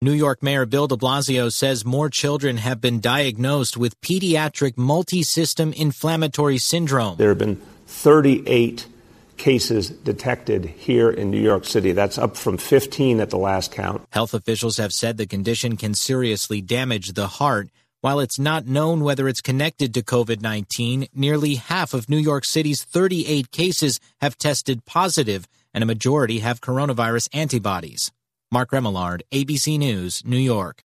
New York Mayor Bill de Blasio says more children have been diagnosed with pediatric multisystem inflammatory syndrome. There have been 38 cases detected here in New York City. That's up from 15 at the last count. Health officials have said the condition can seriously damage the heart. While it's not known whether it's connected to COVID 19, nearly half of New York City's 38 cases have tested positive, and a majority have coronavirus antibodies. Mark Remillard, ABC News, New York.